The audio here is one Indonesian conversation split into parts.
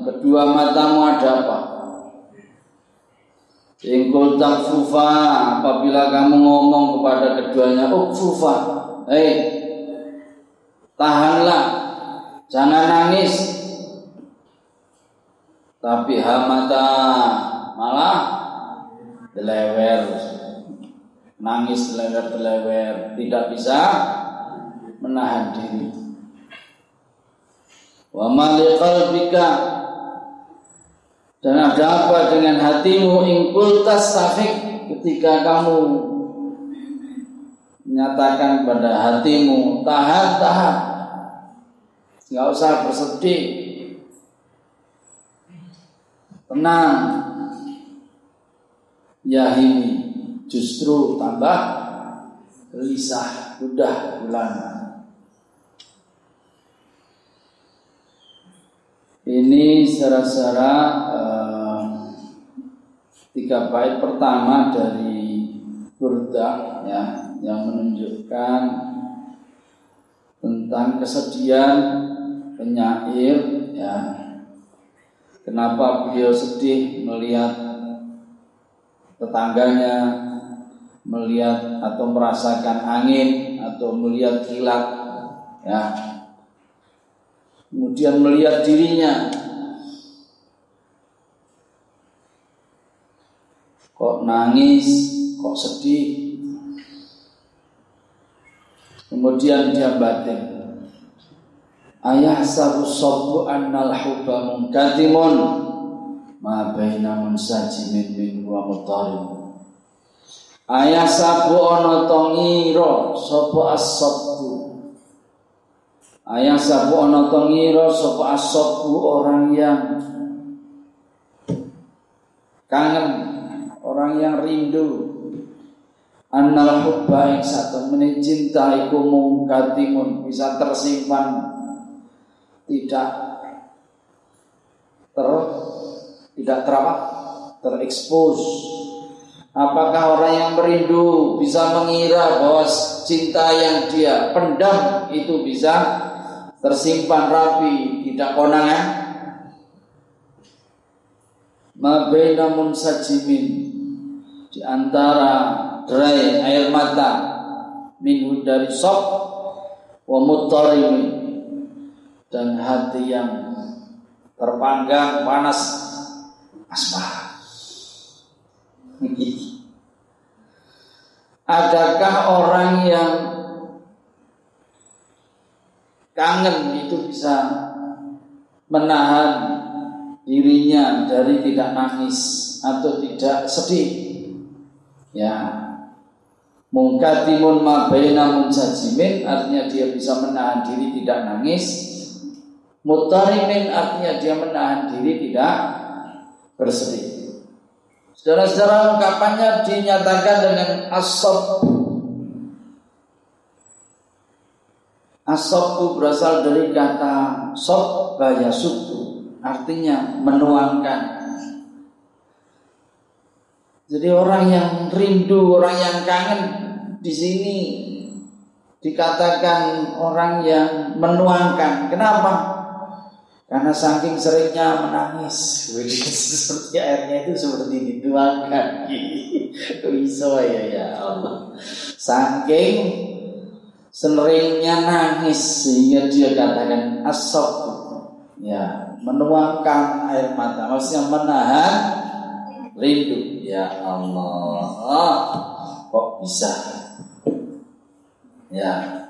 Kedua matamu ada apa? Ingkul fufa apabila kamu ngomong kepada keduanya, oh fufa, hei, tahanlah, jangan nangis. Tapi hamata malah delewer, nangis delewer-delewer, tidak bisa menahan diri. Wa mali qalbika dan ada apa dengan hatimu ingkul tasafik ketika kamu menyatakan pada hatimu tahan tahan nggak usah bersedih tenang. Ya ini justru tambah gelisah udah ulama Ini secara-secara uh, tiga bait pertama dari Burda ya yang menunjukkan tentang kesedihan penyair ya. Kenapa beliau sedih melihat tetangganya melihat atau merasakan angin atau melihat kilat ya. Kemudian melihat dirinya kok nangis, kok sedih. Kemudian dia batin. Ayah sabu sobu annal hubba mungkatimun ma baina munsajimin min wa mutarim. Ayah sabu ana to ngira sapa as-sabbu Ayah sabu ana to ngira sapa asabu orang yang kangen, orang yang rindu. Annal hubba ing satu menit cinta iku mungkatimun bisa tersimpan tidak ter tidak terapa terekspos Apakah orang yang merindu bisa mengira bahwa cinta yang dia pendam itu bisa tersimpan rapi, tidak konangan. Mabaina munsajimin di antara derai air mata minggu dari sok wa mutarimi dan hati yang terpanggang panas asmara. Adakah orang yang kangen itu bisa menahan dirinya dari tidak nangis atau tidak sedih. Ya. Mungkatimun ma baina munsajimin artinya dia bisa menahan diri tidak nangis. Mutarimin artinya dia menahan diri tidak bersedih. Saudara-saudara ungkapannya dinyatakan dengan asab Asobku berasal dari kata sob bayasuku Artinya menuangkan Jadi orang yang rindu, orang yang kangen di sini dikatakan orang yang menuangkan. Kenapa? Karena saking seringnya menangis, seperti airnya itu seperti dituangkan. Bisa ya ya Allah. Saking seringnya nangis sehingga dia katakan asok ya menuangkan air mata maksudnya menahan rindu ya Allah. Kok bisa? Ya.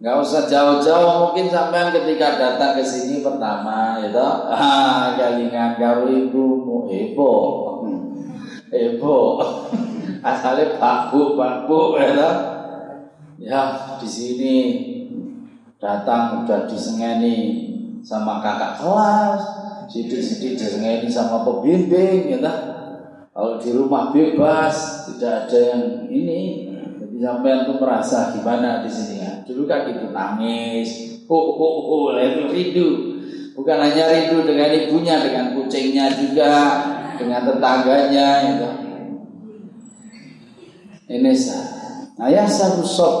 Nggak usah jauh-jauh mungkin sampai ketika datang ke sini pertama itu ah galingan karo ibumu. Ebo ebo asalnya bu pak bu ya ya di sini datang udah disengeni sama kakak kelas sidik-sidik ini sama pembimbing ya kalau di rumah bebas tidak ada yang ini. Jadi sampai itu merasa gimana di sini ya? Dulu kan gitu nangis oh oh oh itu rindu. Bukan hanya rindu dengan ibunya dengan kucingnya juga dengan tetangganya itu ini ayah satu sok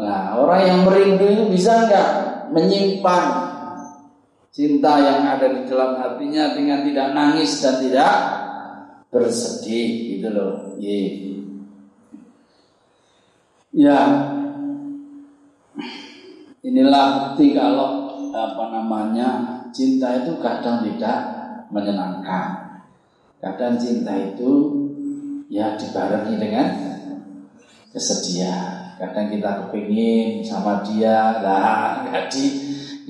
nah orang yang merindu itu bisa nggak menyimpan cinta yang ada di dalam hatinya dengan tidak nangis dan tidak bersedih gitu loh. Ye ya. Inilah bukti kalau apa namanya cinta itu kadang tidak menyenangkan. Kadang cinta itu ya dibarengi dengan kesedihan. Kadang kita kepingin sama dia lah jadi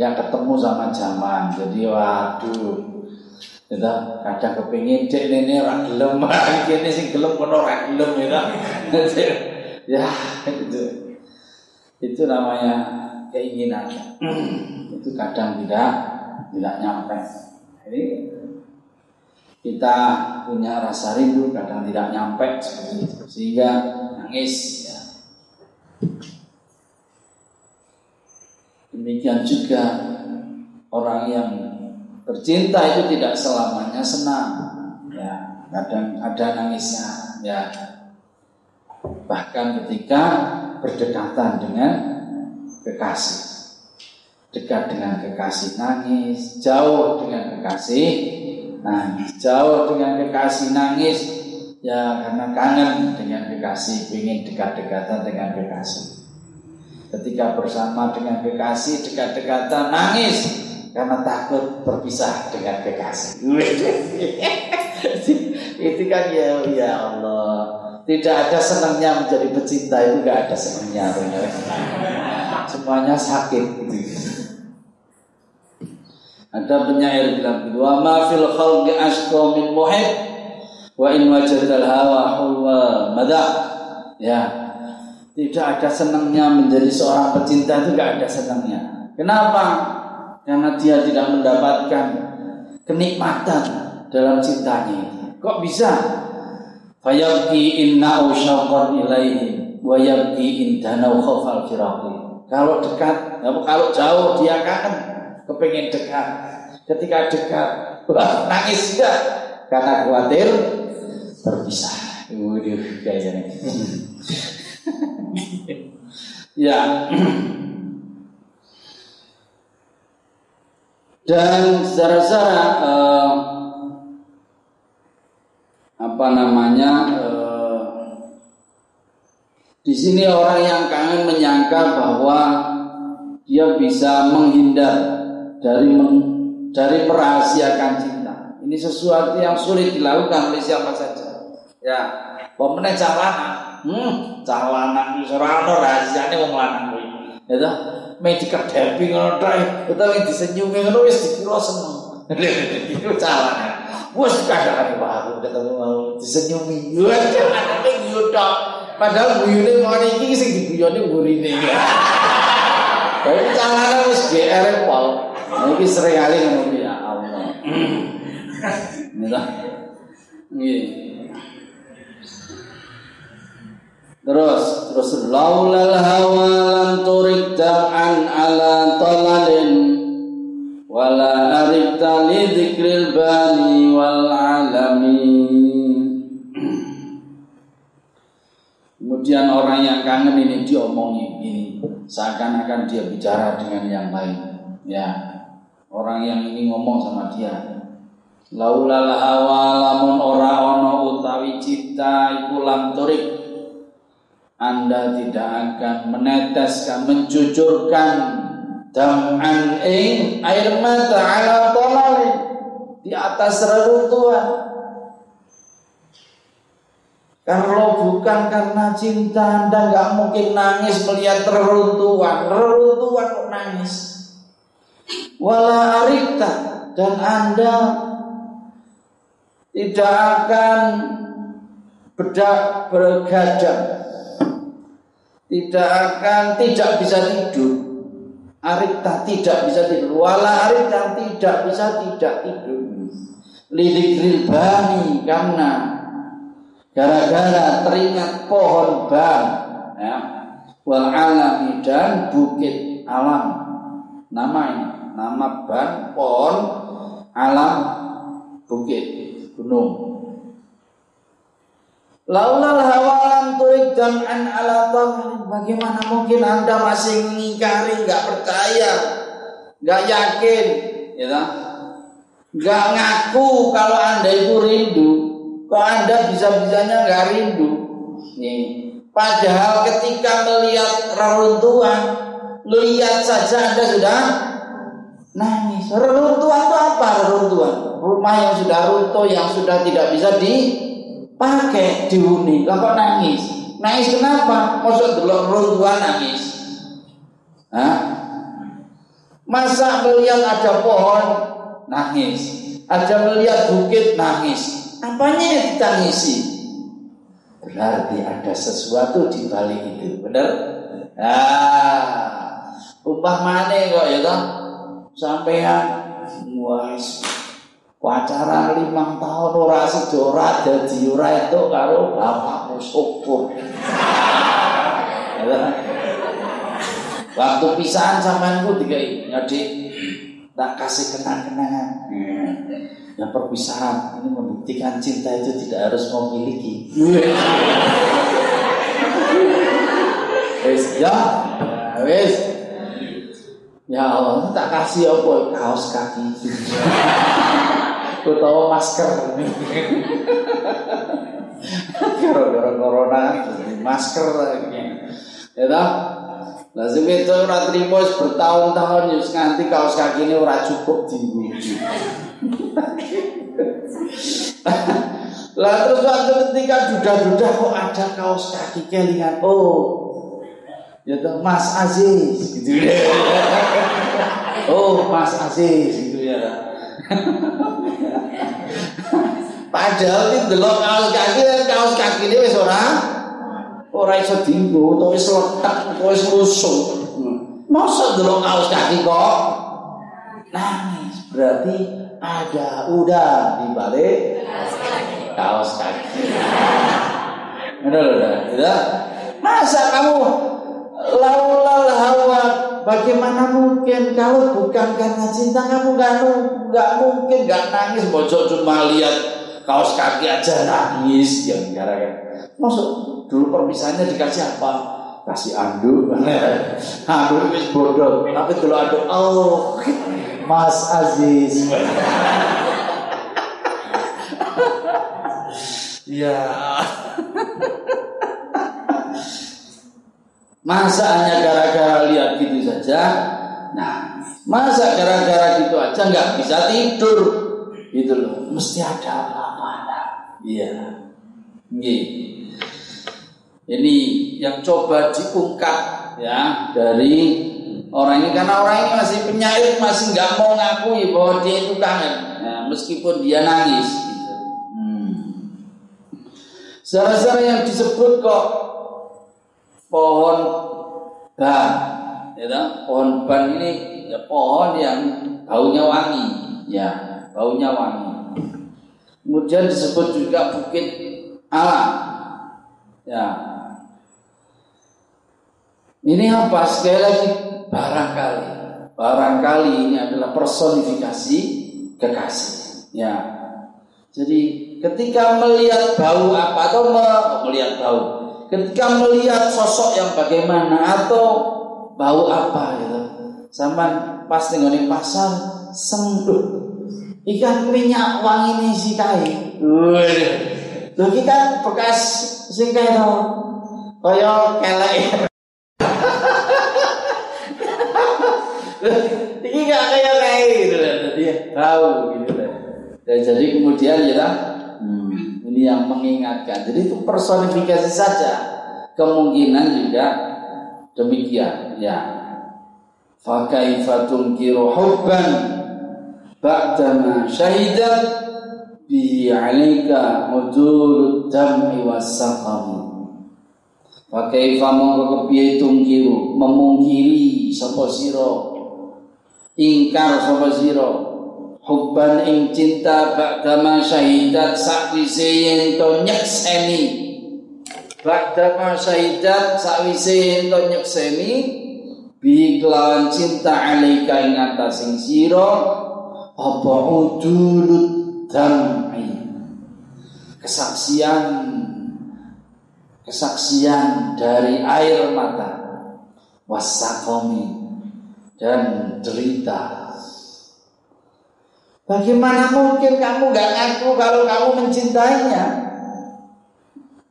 yang ketemu sama zaman. Jadi waduh kita kadang kepingin cek ini ora gelem. Ini sing gelem kono ora gelem ya ya itu itu namanya keinginan. Itu kadang tidak tidak nyampe. Jadi kita punya rasa rindu kadang tidak nyampe seperti itu. Sehingga nangis ya. demikian juga orang yang bercinta itu tidak selamanya senang. Ya kadang ada nangisnya ya. Bahkan ketika berdekatan dengan kekasih. Dekat dengan kekasih nangis jauh dengan kekasih nangis. Jauh dengan kekasih nangis ya karena kangen dengan kekasih ingin dekat-dekatan dengan kekasih. Ketika bersama dengan kekasih dekat-dekatan nangis karena takut berpisah dengan kekasih itu kan ya ya Allah tidak ada senangnya menjadi pecinta itu gak ada senangnya semuanya sakit ada penyair bilang wa ma fil khalqi asqa min muhib wa in wajadal hawa huwa madha. Ya. Tidak ada senangnya menjadi seorang pecinta itu tidak ada senangnya. Kenapa? Karena dia tidak mendapatkan kenikmatan dalam cintanya. Kok bisa? Fayabki inna syauqan ilaihi wa yabki indana khawfal firaqi. Kalau dekat, kalau jauh dia kangen kepengen dekat. Ketika dekat, wah, nangis enggak? Karena khawatir terpisah. Waduh, kayaknya. ya. Dan secara-secara uh, apa namanya uh, di sini orang yang kangen menyangka bahwa dia bisa menghindar dari meng, dari merahasiakan cinta. Ini sesuatu yang sulit dilakukan oleh siapa saja. Ya, pemenang calana, hmm, calana itu orang rahasianya wong. Ya toh, mek dikedepi ngono tok, utawa disenyumi ngono wis dikira seneng. Itu calana. Wes kadang-kadang baru ketemu mau disenyumi. Wes kadang-kadang yutok. Padahal guyune mau iki sing diguyoni gurine. Tapi calana wis GR pol. Ini sering kali ngono ya Allah. Nggih. Nggih. Terus terus laulal hawa lam turik dam'an ala talalin wala arifta li dzikril bani wal alamin. Kemudian orang yang kangen ini diomongi ini seakan-akan dia bicara dengan yang lain. Ya, orang yang ini ngomong sama dia laulal hawa lamun ora ono utawi cinta iku lam turik anda tidak akan meneteskan mencucurkan dam'an air mata ala tolali di atas reruntuhan. Kalau bukan karena cinta Anda nggak mungkin nangis melihat reruntuhan. Reruntuhan kok nangis? Wala arita dan Anda tidak akan bedak bergadang tidak akan tidak bisa tidur. Arita tidak bisa tidur. Wala arita tidak bisa tidak tidur. Lidikril bani karena gara-gara teringat pohon ban ya. Wal alami dan bukit alam. Nama ini nama ban pohon alam bukit gunung Laulal hawalan tuik jam'an ala Bagaimana mungkin anda masih mengingkari, nggak percaya, nggak yakin, ya nggak ngaku kalau anda itu rindu. Kok anda bisa-bisanya nggak rindu? Nih. Padahal ketika melihat reruntuhan, melihat saja anda sudah nangis. Reruntuhan itu apa reruntuhan? Rumah yang sudah runtuh, yang sudah tidak bisa di pakai dihuni. Lah kok nangis? Nangis kenapa? Maksud dulu runtuhan nangis. Hah? masa melihat ada pohon nangis. Ada melihat bukit nangis. Apanya yang ditangisi berarti ada sesuatu di balik itu benar ah upah mana kok ya toh? Sampean wah Pacaran lima tahun ora sedora dadi ora itu karo bapakmu syukur. Waktu pisahan sampeanku dikai ngadik tak kasih kenang-kenangan. Ya perpisahan ini membuktikan cinta itu tidak harus memiliki. Wes ya, wes. Ya Allah, tak kasih apa kaos kaki utawa masker gara-gara corona masker ya toh Lazim itu ora trimo bertahun-tahun yus nganti kaos kaki ini ora cukup tinggi. Lah terus waktu ketika duda-duda kok ada kaos kaki kelingan. Oh. Ya toh Mas Aziz gitu ya. Oh, Mas Aziz gitu ya. Padahal ini delok kaos kaki kaos kaki ini wis ora ora iso dinggo utawa wis letak utawa wis rusuk. Masa delok kaos kaki kok nangis? Berarti ada udah di balik kaos kaki. Benar udah, Masa kamu bagaimana mungkin kalau bukan karena cinta kamu nggak nggak mungkin nggak nangis bocor cuma lihat kaos kaki aja nangis yang gara kan. Masuk dulu perpisahannya dikasih apa? Kasih anduk. anduk wis bodoh. Tapi dulu anduk oh Mas Aziz. ya. Masa hanya gara-gara lihat gitu saja? Nah, masa gara-gara gitu aja nggak bisa tidur? Gitu loh, mesti ada apa? Iya. Ini yang coba diungkap ya dari orang ini karena orang ini masih penyair masih nggak mau ngakui bahwa dia itu kangen ya, meskipun dia nangis gitu. hmm. Yang disebut kok pohon ban ya pohon ban ini ya pohon yang baunya wangi ya baunya wangi Kemudian disebut juga bukit alam. Ya. Ini apa? Sekali lagi barangkali. Barangkali ini adalah personifikasi kekasih. Ya. Jadi ketika melihat bau apa atau me, melihat bau, ketika melihat sosok yang bagaimana atau bau apa gitu, sama pas nih pasar senduh Ikan minyak wangi ini si kai. Lho iki kan bekas sing kae to. Kaya kelek. Iki gak kayak kayak gitu. Jadi tahu gitu. Dan jadi kemudian ya yang mengingatkan. Jadi itu personifikasi saja. Kemungkinan juga demikian ya. Fakaifatun kiro hubban ba'dama syahidat bihi 'alaika mudurud dam'i was-saqam wa kaifa mongko kepiye tungkiru memungkiri sapa sira ingkar sapa sira hubban ing cinta ba'dama syahidat sakwise yen to nyekseni. Ba'dama syahidat sakwise yen to nyekseni bi kelawan cinta alaika ing atas sira apa udulut damai kesaksian kesaksian dari air mata wasakomi dan derita Bagaimana mungkin kamu gak ngaku kalau kamu mencintainya?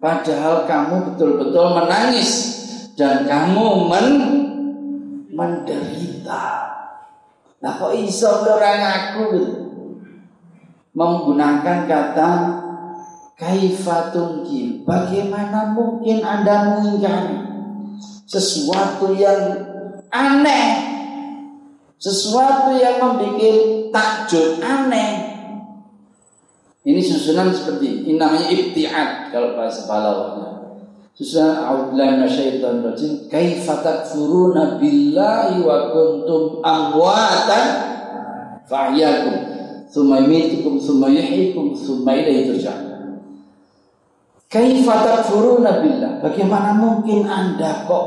Padahal kamu betul-betul menangis dan kamu men menderita. Nah kok iso orang ngaku Menggunakan kata kaifatungki. Bagaimana mungkin Anda mengingkari sesuatu yang aneh sesuatu yang membuat takjub aneh. Ini susunan seperti ini namanya ibtiad kalau bahasa balawanya. Susunan a'udzubillahi minasyaitonir rajim. Kaifa takfuruna billahi wa kuntum amwatan fa'yakum tsumma yumitukum tsumma yuhyikum tsumma ilaihi turja'un. Billah? Bagaimana mungkin Anda kok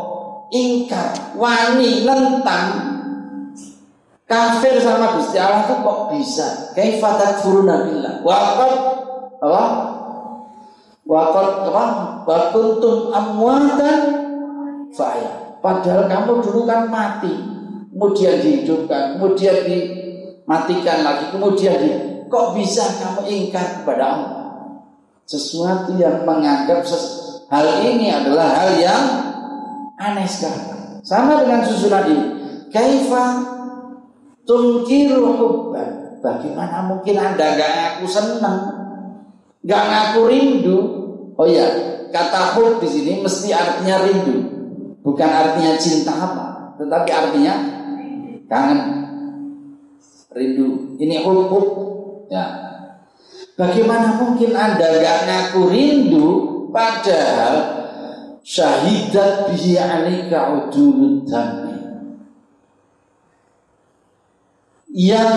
ingkar, wani, lentang Kafir sama Gusti Allah itu kok bisa? Kaifa takfuruna billah? Wa qad apa? Wa qad apa? Wa kuntum amwatan fa'ya. Padahal kamu dulu kan mati, kemudian dihidupkan, kemudian dimatikan lagi, kemudian di kok bisa kamu ingkar kepada Allah? Sesuatu yang menganggap hal ini adalah hal yang aneh sekali. Sama dengan susunan ini. Kaifa Tungkiru hubban. Bagaimana mungkin Anda gak ngaku senang? Gak ngaku rindu? Oh ya, kata hub di sini mesti artinya rindu. Bukan artinya cinta apa, tetapi artinya kangen. Rindu. Ini hub, hub. Ya. Bagaimana mungkin Anda gak ngaku rindu padahal syahidat bihi alika dami yang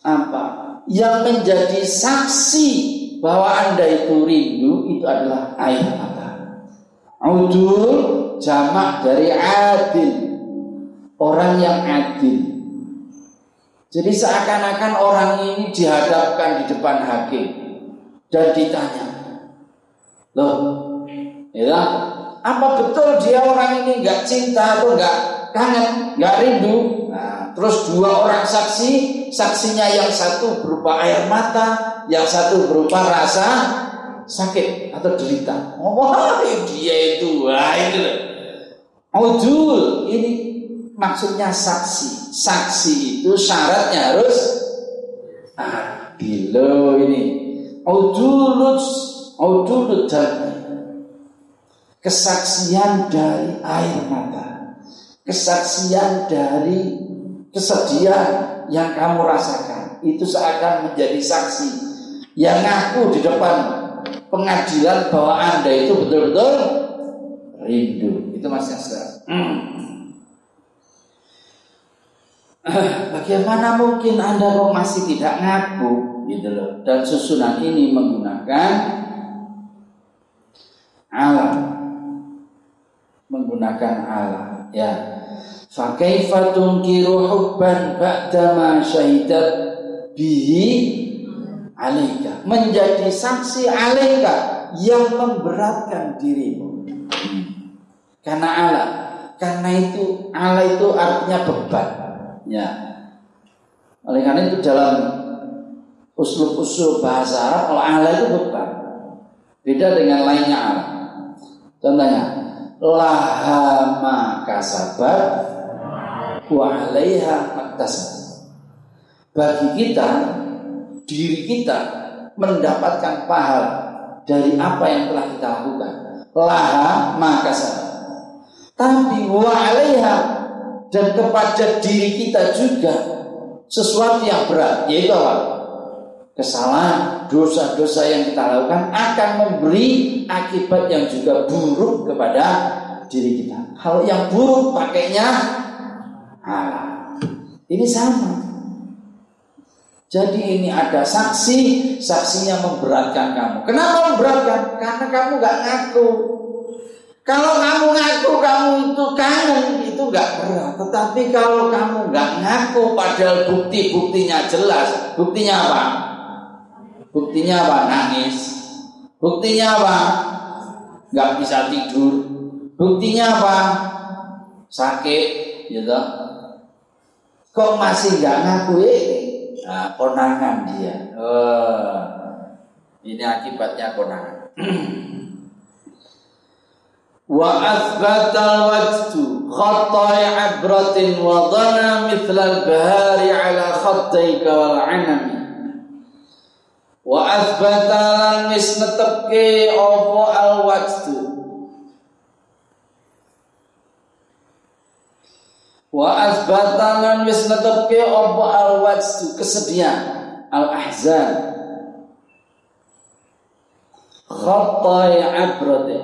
apa? Yang menjadi saksi bahwa Anda itu rindu itu adalah air mata. Udul jamak dari adil. Orang yang adil. Jadi seakan-akan orang ini dihadapkan di depan hakim dan ditanya, loh, ya, apa betul dia orang ini nggak cinta atau nggak kangen, nggak rindu? Nah, Terus dua orang saksi, saksinya yang satu berupa air mata, yang satu berupa rasa sakit atau derita. Oh, wah, dia itu, wah itu Udul, ini maksudnya saksi. Saksi itu syaratnya harus adil ini. Udulut, udulut dan kesaksian dari air mata, kesaksian dari kesedihan yang kamu rasakan. Itu seakan menjadi saksi yang ngaku di depan pengadilan bahwa anda itu betul-betul rindu. Itu mas Yasra hmm. bagaimana mungkin anda kok masih tidak ngaku? Gitu loh. Dan susunan ini menggunakan alam. Menggunakan alam. Ya Fakaifa tunkiru hubban ba'dama syahidat bihi alaika. Menjadi saksi alaika yang memberatkan dirimu. Karena Allah. Karena itu Allah itu artinya beban. Ya. Oleh karena itu dalam usul-usul bahasa Arab kalau Allah itu beban. Beda dengan lainnya Allah. Contohnya, lahama kasabat wa 'alaiha Bagi kita diri kita mendapatkan pahala dari apa yang telah kita lakukan. Laha maka Tapi wa 'alaiha dan kepada diri kita juga sesuatu yang berat yaitu apa? Kesalahan, dosa-dosa yang kita lakukan akan memberi akibat yang juga buruk kepada diri kita. Hal yang buruk pakainya Allah. Ini sama. Jadi ini ada saksi, saksinya memberatkan kamu. Kenapa memberatkan? Karena kamu gak ngaku. Kalau kamu ngaku kamu itu kangen itu gak berat. Tetapi kalau kamu gak ngaku padahal bukti-buktinya jelas. Buktinya apa? Buktinya apa? Nangis. Buktinya apa? Gak bisa tidur. Buktinya apa? Sakit, gitu. Kok masih gak ngaku ini? Nah, konangan dia. Oh, ini akibatnya konangan. wa athbata wajtu khattai abratin wa dhana mithla al-bahari ala khattaika wal anami wa athbata lan wis netepke apa al-wajdu wa asbata lan wis netepke apa al wajdu kesedihan al ahzan khattai abrate.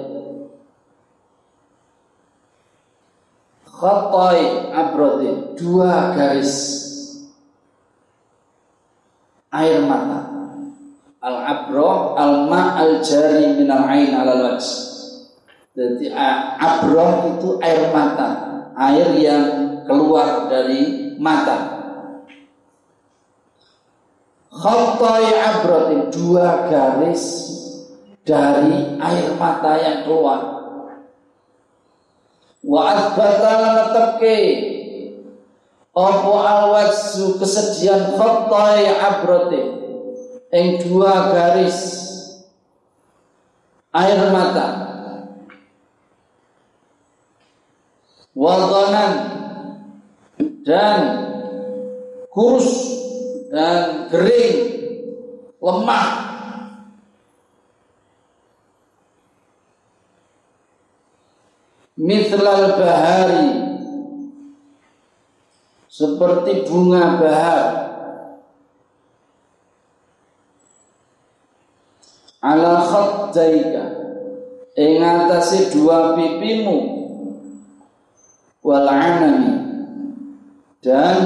Khattai abrate dua garis. Air mata. Al abro al ma al jari min al ain al wajh. Jadi abroh itu air mata. Air yang keluar dari mata. Khattai abratin dua garis dari air mata yang keluar. Wa asbata lanatake Apa alwajsu kesedihan khattai abratin yang dua garis air mata. Wadanan dan kurus dan kering, lemah. Mithlal bahari seperti bunga bahar. Ala khaddaika ing atase dua pipimu. Wal dan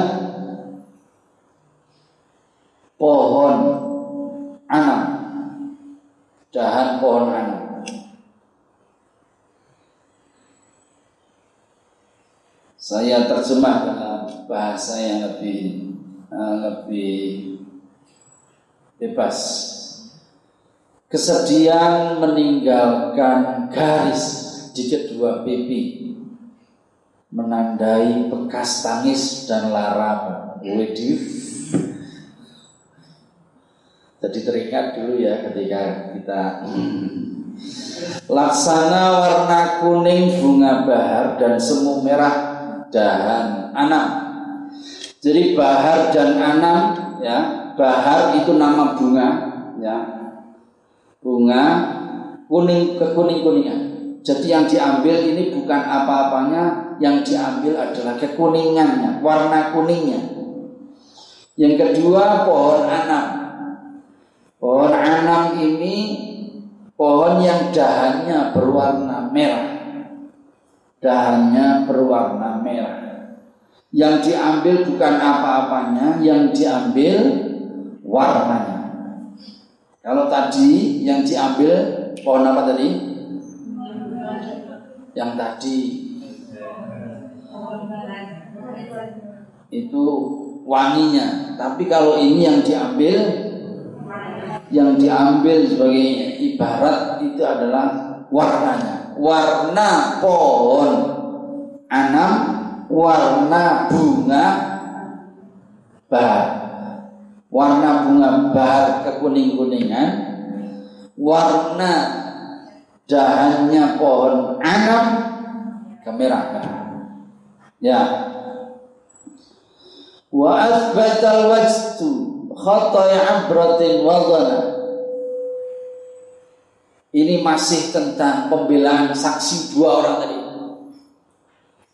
pohon anak dahan pohon anak saya terjemah dengan bahasa yang lebih uh, lebih bebas. Kesedihan meninggalkan garis di kedua pipi menandai bekas tangis dan lara. Widih. Jadi teringat dulu ya ketika kita Laksana warna kuning bunga bahar dan semu merah dahan anam. Jadi bahar dan anam ya, bahar itu nama bunga ya. Bunga kuning kekuning kuningan. Jadi yang diambil ini bukan apa-apanya yang diambil adalah kekuningannya, warna kuningnya. Yang kedua pohon anam. Pohon anam ini pohon yang dahannya berwarna merah. Dahannya berwarna merah. Yang diambil bukan apa-apanya, yang diambil warnanya. Kalau tadi yang diambil pohon apa tadi? Yang tadi itu wanginya. Tapi kalau ini yang diambil yang diambil sebagai ibarat itu adalah warnanya. Warna pohon anam, warna bunga bahar. Warna bunga bahar kekuning-kuningan, warna dahannya pohon anam kemerahan. Ya, wa athbatal wajtu abratin wadana ini masih tentang pembelaan saksi dua orang tadi.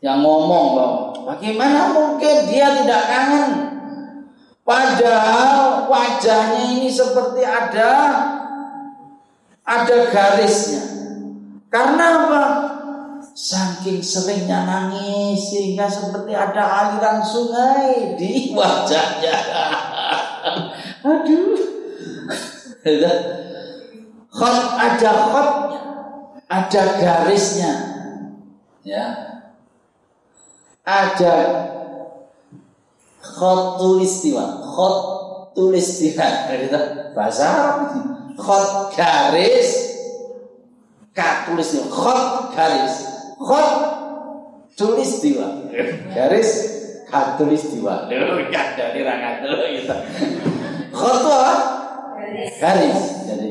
Yang ngomong bahwa bagaimana mungkin dia tidak kangen? Padahal wajahnya ini seperti ada ada garisnya. Karena apa Saking seringnya nangis sehingga seperti ada aliran sungai di wajahnya. Aduh. Khot ada khotnya, ada garisnya, ya. Ada khot tulistiwa, khot tulistiwa, gitu. bahasa Arab itu. Khot garis, katulistiwa, khot garis, khot tulistiwa, garis katulistiwa. Kan dari rangat dulu gitu. Khot apa? Garis. Jadi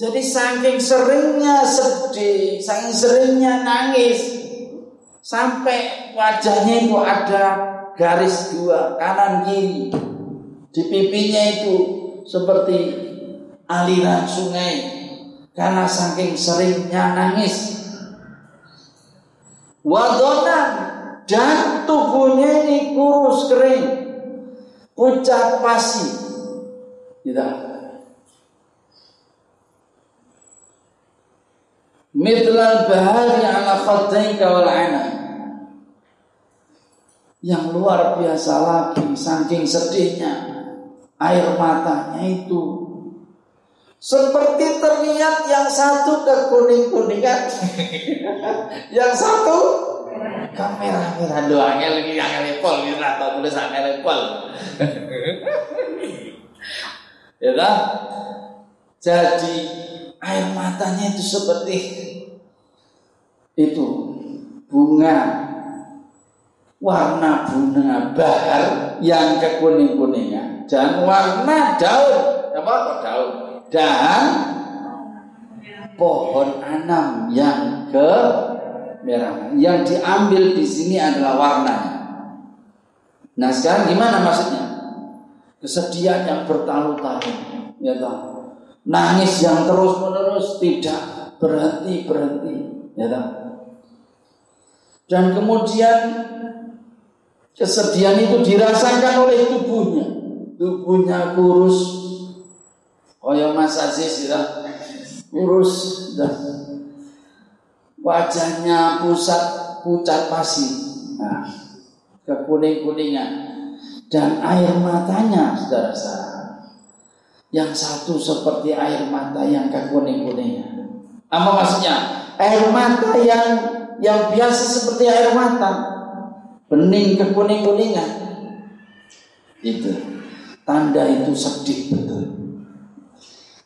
jadi saking seringnya sedih, saking seringnya nangis, sampai wajahnya itu ada garis dua kanan kiri. Di pipinya itu seperti aliran sungai karena saking seringnya nangis. Wadonan dan tubuhnya ini kurus kering, pucat pasi. Tidak. Mithlal bahari ala khaddaika wal. Yang luar biasa lagi saking sedihnya air matanya itu seperti terlihat yang satu ke kuning-kuningan. Yang satu? Kamera merah doang lagi yang lepol gitu atau tulis lepol ya kan jadi air matanya itu seperti itu bunga warna bunga bahar yang kekuning-kuningan dan warna daun. Apa daun dan pohon anam yang ke merah yang diambil di sini adalah warnanya. Nah sekarang gimana maksudnya? Kesedihan yang bertalu-talu, ya tahu nangis yang terus menerus tidak berhenti berhenti ya kan? dan kemudian kesedihan itu dirasakan oleh tubuhnya tubuhnya kurus oh ya Mas Aziz ya kurus dan wajahnya pusat pucat pasi nah kekuning kuningan dan air matanya saudara-saudara yang satu seperti air mata yang kekuning-kuningnya. Apa maksudnya? Air mata yang yang biasa seperti air mata, bening kekuning-kuningan. Itu tanda itu sedih betul.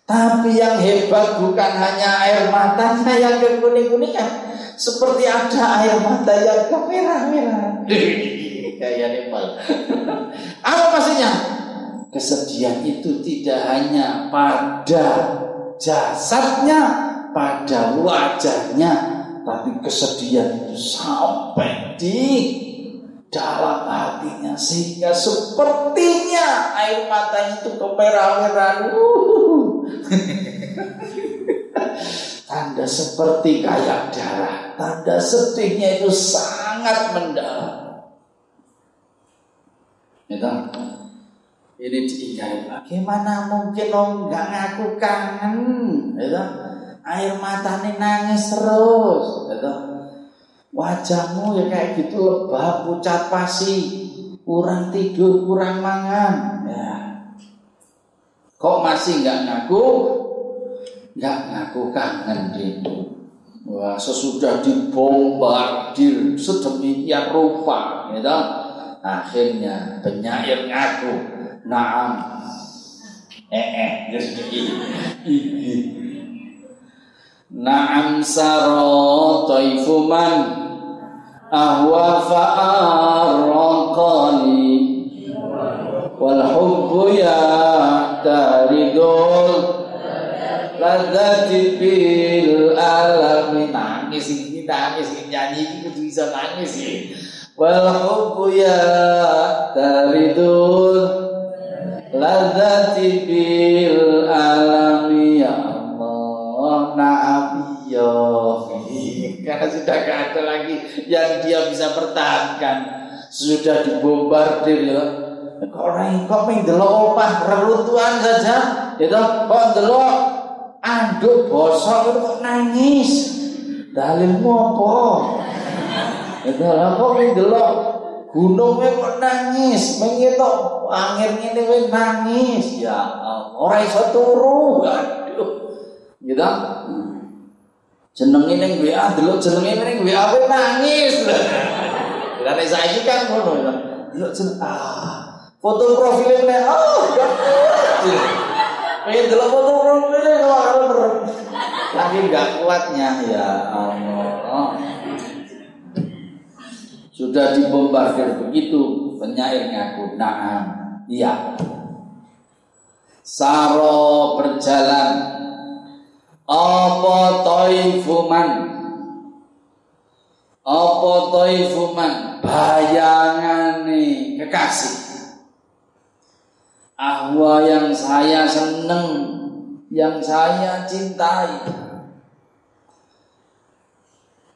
Tapi yang hebat bukan hanya air matanya yang kekuning-kuningan, seperti ada air mata yang kemerah-merah. Kayak Nepal. Apa maksudnya? Kesedihan itu tidak hanya pada jasadnya, pada wajahnya, tapi kesedihan itu sampai di dalam hatinya sehingga sepertinya air matanya itu kemerah-merahan. tanda seperti kayak darah, tanda sedihnya itu sangat mendalam. Itu ini diingkari bagaimana mungkin lo nggak ngaku kangen? Gitu air matanya nangis terus. Gitu wajahmu ya kayak gitu lebah pucat pasi. Kurang tidur kurang mangan. Ya kok masih nggak ngaku? Nggak ngaku kangen gitu Wah, sesudah dibombardir sedemikian rupa, gitu, akhirnya penyair ngaku. Naam. Eh eh Naam saro taifuman ahwa fa'arqani wal hubbu ya taridul ladzati bil alami. Nangis ini nangis ini nyanyi ini bisa nangis ini. Wal hubbu ya taridul Ladati bil alami. Ya Allah Naam. Ya Karena sudah gak ada lagi Yang dia bisa pertahankan. Sudah dibombardir ya Kok orang kok main delok opah reruntuhan saja. Itu kok delok anduk bosok itu kok nangis? Dalilmu apa? Itu lah kok main delok gunungnya kok nangis? Mengitok angin ini wis nangis. Ya Allah ora iso turu. Aduh. Gitu jeneng ini WA delok ini WA nangis. Lah nek saiki kan ngono delok jeneng ah foto profilnya oh pengen delok foto profilnya kalau lagi nggak kuatnya ya Allah. Sudah dibombardir begitu penyair ngaku naam iya. Saro berjalan. Apa toifuman apa toifuman bayangane kekasih ahwa yang saya seneng yang saya cintai.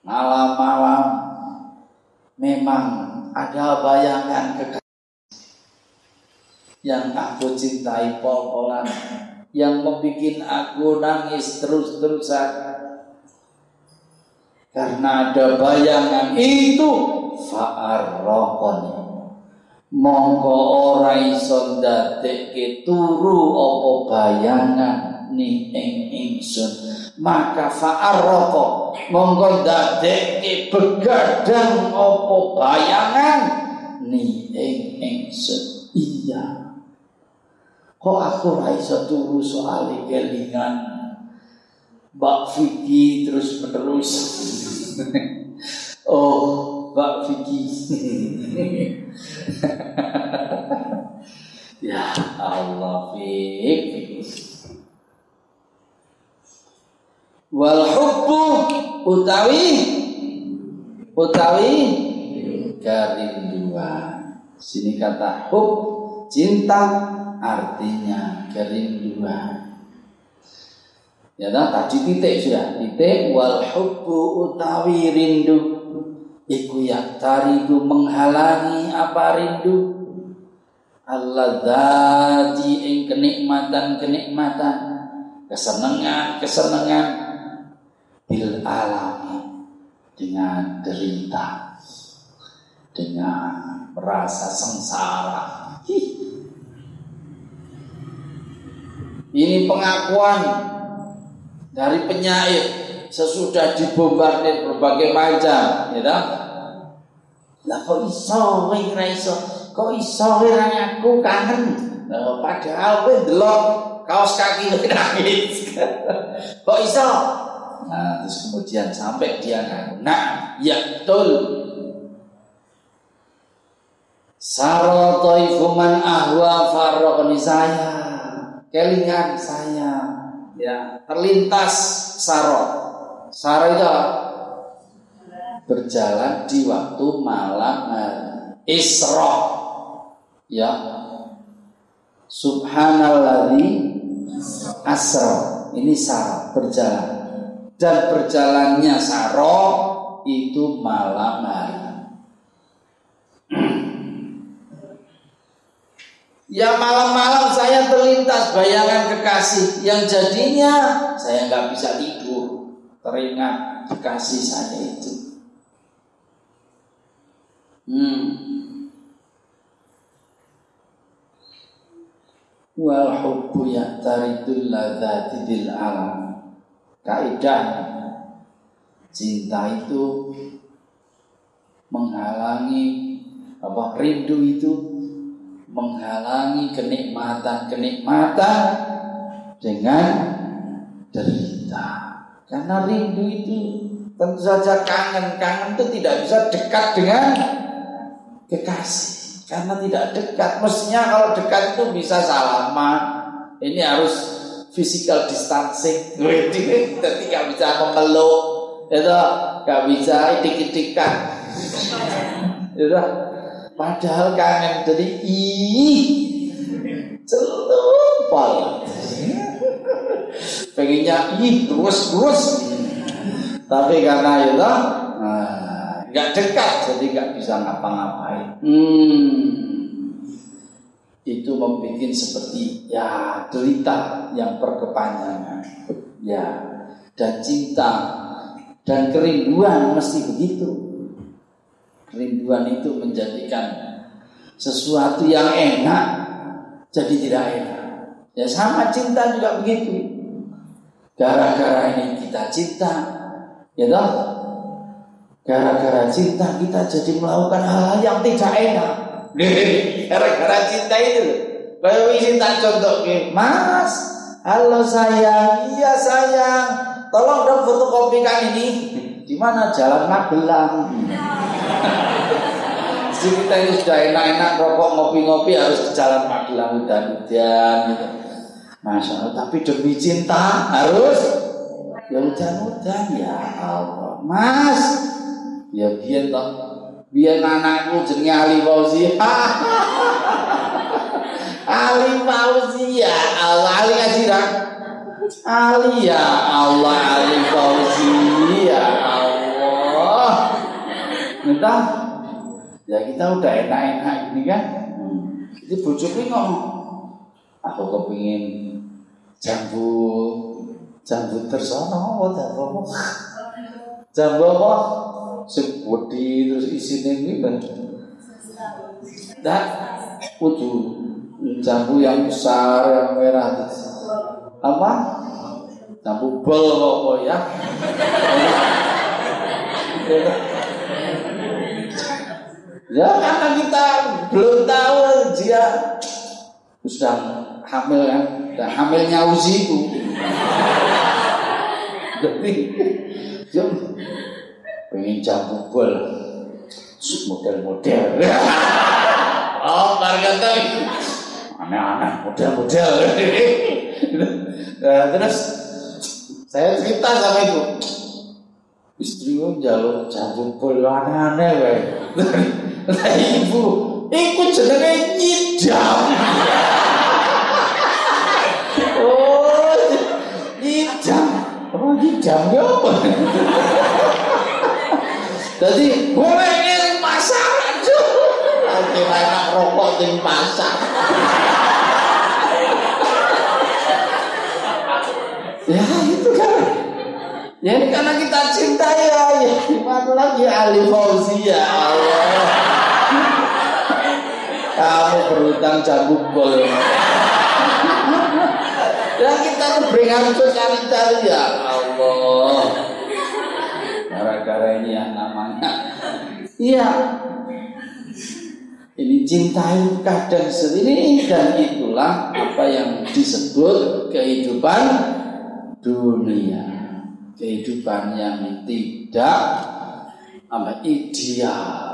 Malam-malam memang ada bayangan kekasih yang aku cintai pol-polan yang membuat aku nangis terus-terusan. Karena ada bayangan itu fa'arraqani mongko ora iso ndadekke turu apa bayangan ni ing ingsun. Maka fa'arroko monggo dadekke begadang opo bayangan ni ing ingsun. Iya. Kok aku ra iso turu soal kelingan? Mbak Vicky terus menerus oh Mbak Vicky ya Allah Vicky wal hubbu utawi utawi kerinduan. Sini kata hub cinta artinya kerinduan. Ya nah, tadi titik sudah. Titik wal hubbu utawi rindu iku ya taridu menghalangi apa rindu? Allah dati ing kenikmatan kenikmatan kesenangan kesenangan bil alami dengan derita dengan merasa sengsara. Ini pengakuan dari penyair sesudah dibombardir berbagai macam ya tak? lah kok iso? Kowe ora iso. Kok iso? Kowe aku kangen. Nah, padahal kowe delok kaos kaki nangis kok iso? Nah, terus kemudian sampai dia ngaku, nah, ya betul. Saro toifuman ahwa farokoni saya, kelingan saya, ya terlintas saro. Saro itu berjalan di waktu malam Isra. Ya. Subhanalladzi asra. Ini saro berjalan dan berjalannya Saro itu malam hari. ya malam-malam saya terlintas bayangan kekasih yang jadinya saya nggak bisa tidur teringat kekasih saya itu. Hmm. Wal hubbu ya'taridul ladzati alam kaidah cinta itu menghalangi apa rindu itu menghalangi kenikmatan-kenikmatan dengan derita. Karena rindu itu tentu saja kangen. Kangen itu tidak bisa dekat dengan kekasih. Karena tidak dekat. Mestinya kalau dekat itu bisa salaman. Ini harus physical distancing. Jadi nggak bisa memeluk, itu nggak bisa idik-idikan. Itu padahal kangen jadi ih celumpal. Pengennya ih terus terus. Tapi karena itu nah, nggak dekat jadi nggak bisa ngapa-ngapain. Hmm itu membuat seperti ya derita yang berkepanjangan ya dan cinta dan kerinduan mesti begitu Rinduan itu menjadikan sesuatu yang enak jadi tidak enak. Ya sama cinta juga begitu. Gara-gara ini kita cinta, ya toh? Gara-gara cinta kita jadi melakukan hal-hal yang tidak enak. Gara-gara cinta itu. Kalau ini tak contoh Mas, halo sayang, iya sayang, tolong dong fotokopikan ini. Di mana Jalan Magelang? Jadi kita ini sudah enak-enak rokok ngopi-ngopi harus ke Jalan Magelang udan-udan gitu. Masya Allah, tapi demi cinta harus ya udan-udan ya Allah. Mas, ya biar toh, biar anakku jenenge Ali Fauzi. Ali Fauzi ya Allah, Ali ngaji Ali ya Allah, Ali Fauzi ya Allah. Entah, ya kita udah enak-enak ini kan. Jadi bujuku ngomong, aku kepingin jambu jambu tersono jambu apa? Jambu apa? Sing terus isine kuwi ben. Dan kudu jambu yang besar yang merah apa? Jambu bel apa ya? Ya karena kita belum tahu dia sudah hamil kan, dan hamilnya uji itu. Jadi, ya, pengen jambu bel model-model. oh, kata aneh-aneh model-model. nah, terus saya cerita sama ibu, istriku jalur jambu bel aneh-aneh, Lah ibu, iku jenenge nyidam. Nyidam ya apa? Jadi boleh ngirim pasar aja. Nanti enak rokok di pasar. ya itu kan. Ya ini karena kita cinta ya, ya gimana lagi Ali Fauzi ya Allah. Kamu berhutang jagung bol. Ya kita beringat untuk cari-cari ya Allah. Gara-gara ini yang namanya. Iya. Ini cinta itu kadang sendiri dan itulah apa yang disebut kehidupan dunia. Kehidupan yang tidak apa ideal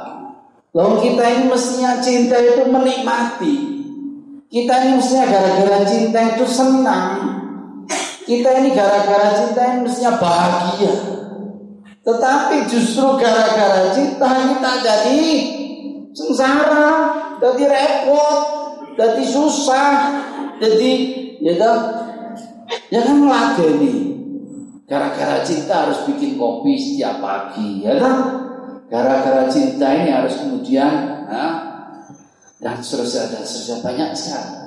Lalu kita ini mestinya cinta itu menikmati. Kita ini mestinya gara-gara cinta itu senang. Kita ini gara-gara cinta ini mestinya bahagia. Tetapi justru gara-gara cinta kita jadi sengsara, jadi repot, jadi susah, jadi ya kan, ya kan meladeni. Gara-gara cinta harus bikin kopi setiap pagi, ya kan? gara-gara cinta ini harus kemudian nah, dan seterusnya dan seterusnya banyak sekali.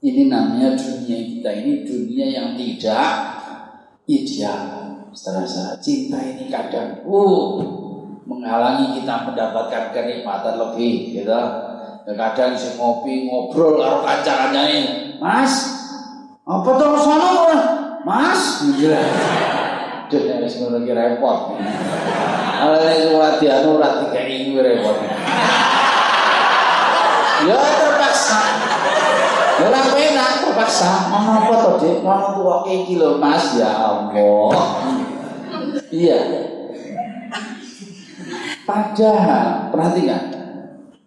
Ini namanya dunia kita ini dunia yang tidak ideal. Setelah cinta ini kadang uh, menghalangi kita mendapatkan kenikmatan lebih, gitu. Ya, kadang si ngopi ngobrol karo ini, Mas, apa tuh sana Mas, gila. Dia harus lagi repot. Alane suwadiano ora dikei repot. Ya terpaksa. Ora penak terpaksa. Ngono apa to, Dik? Ngono tuwa iki lho, Mas. Ya Allah. Iya. Padahal perhatikan.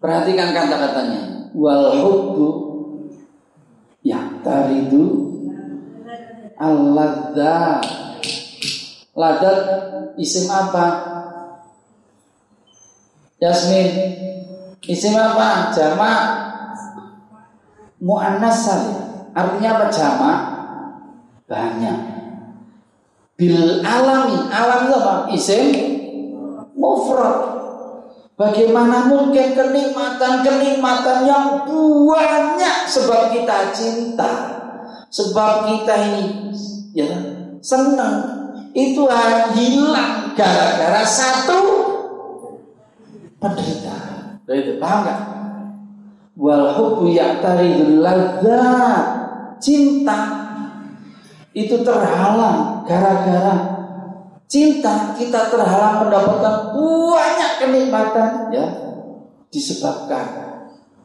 Perhatikan kata-katanya. Wal hubbu yang taridu al-ladza Ladat isim apa? Yasmin Isim apa? Jama Mu'annas salim Artinya apa jama? Banyak Bil alami Alam itu apa? Isim Mufrad Bagaimana mungkin kenikmatan-kenikmatan yang banyak Sebab kita cinta Sebab kita ini ya senang Itu hilang gara-gara satu penderitaan. Itu paham nggak? Wal hubbu ya'taridul. Cinta itu terhalang gara-gara cinta kita terhalang mendapatkan banyak kenikmatan ya. Disebabkan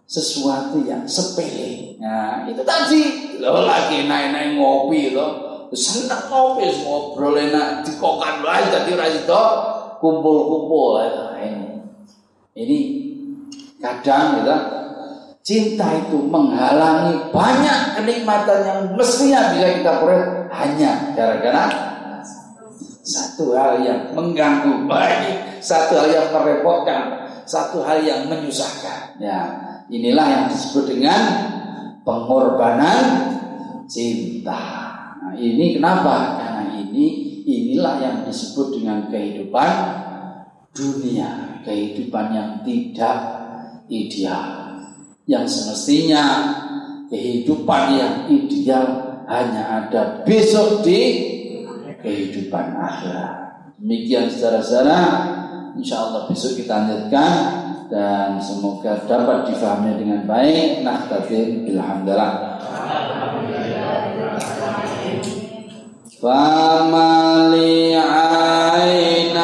sesuatu yang sepele. Nah, itu tadi. Lo lagi naik-naik ngopi lo, senang ngopi ngobrol enak. Dikokan lagi tadi rasito kumpul-kumpul. Nah, ini. Ini kadang kita cinta itu menghalangi banyak kenikmatan yang mestinya bisa kita peroleh hanya gara-gara satu hal yang mengganggu baik, satu hal yang merepotkan, satu hal yang menyusahkan. Ya, inilah yang disebut dengan pengorbanan cinta. Nah, ini kenapa? Karena ini inilah yang disebut dengan kehidupan dunia, kehidupan yang tidak ideal. Yang semestinya kehidupan yang ideal hanya ada besok di kehidupan akhirat. Demikian saudara-saudara, insya Allah besok kita lanjutkan dan semoga dapat difahami dengan baik. Nah, tapi alhamdulillah. Famali ainaika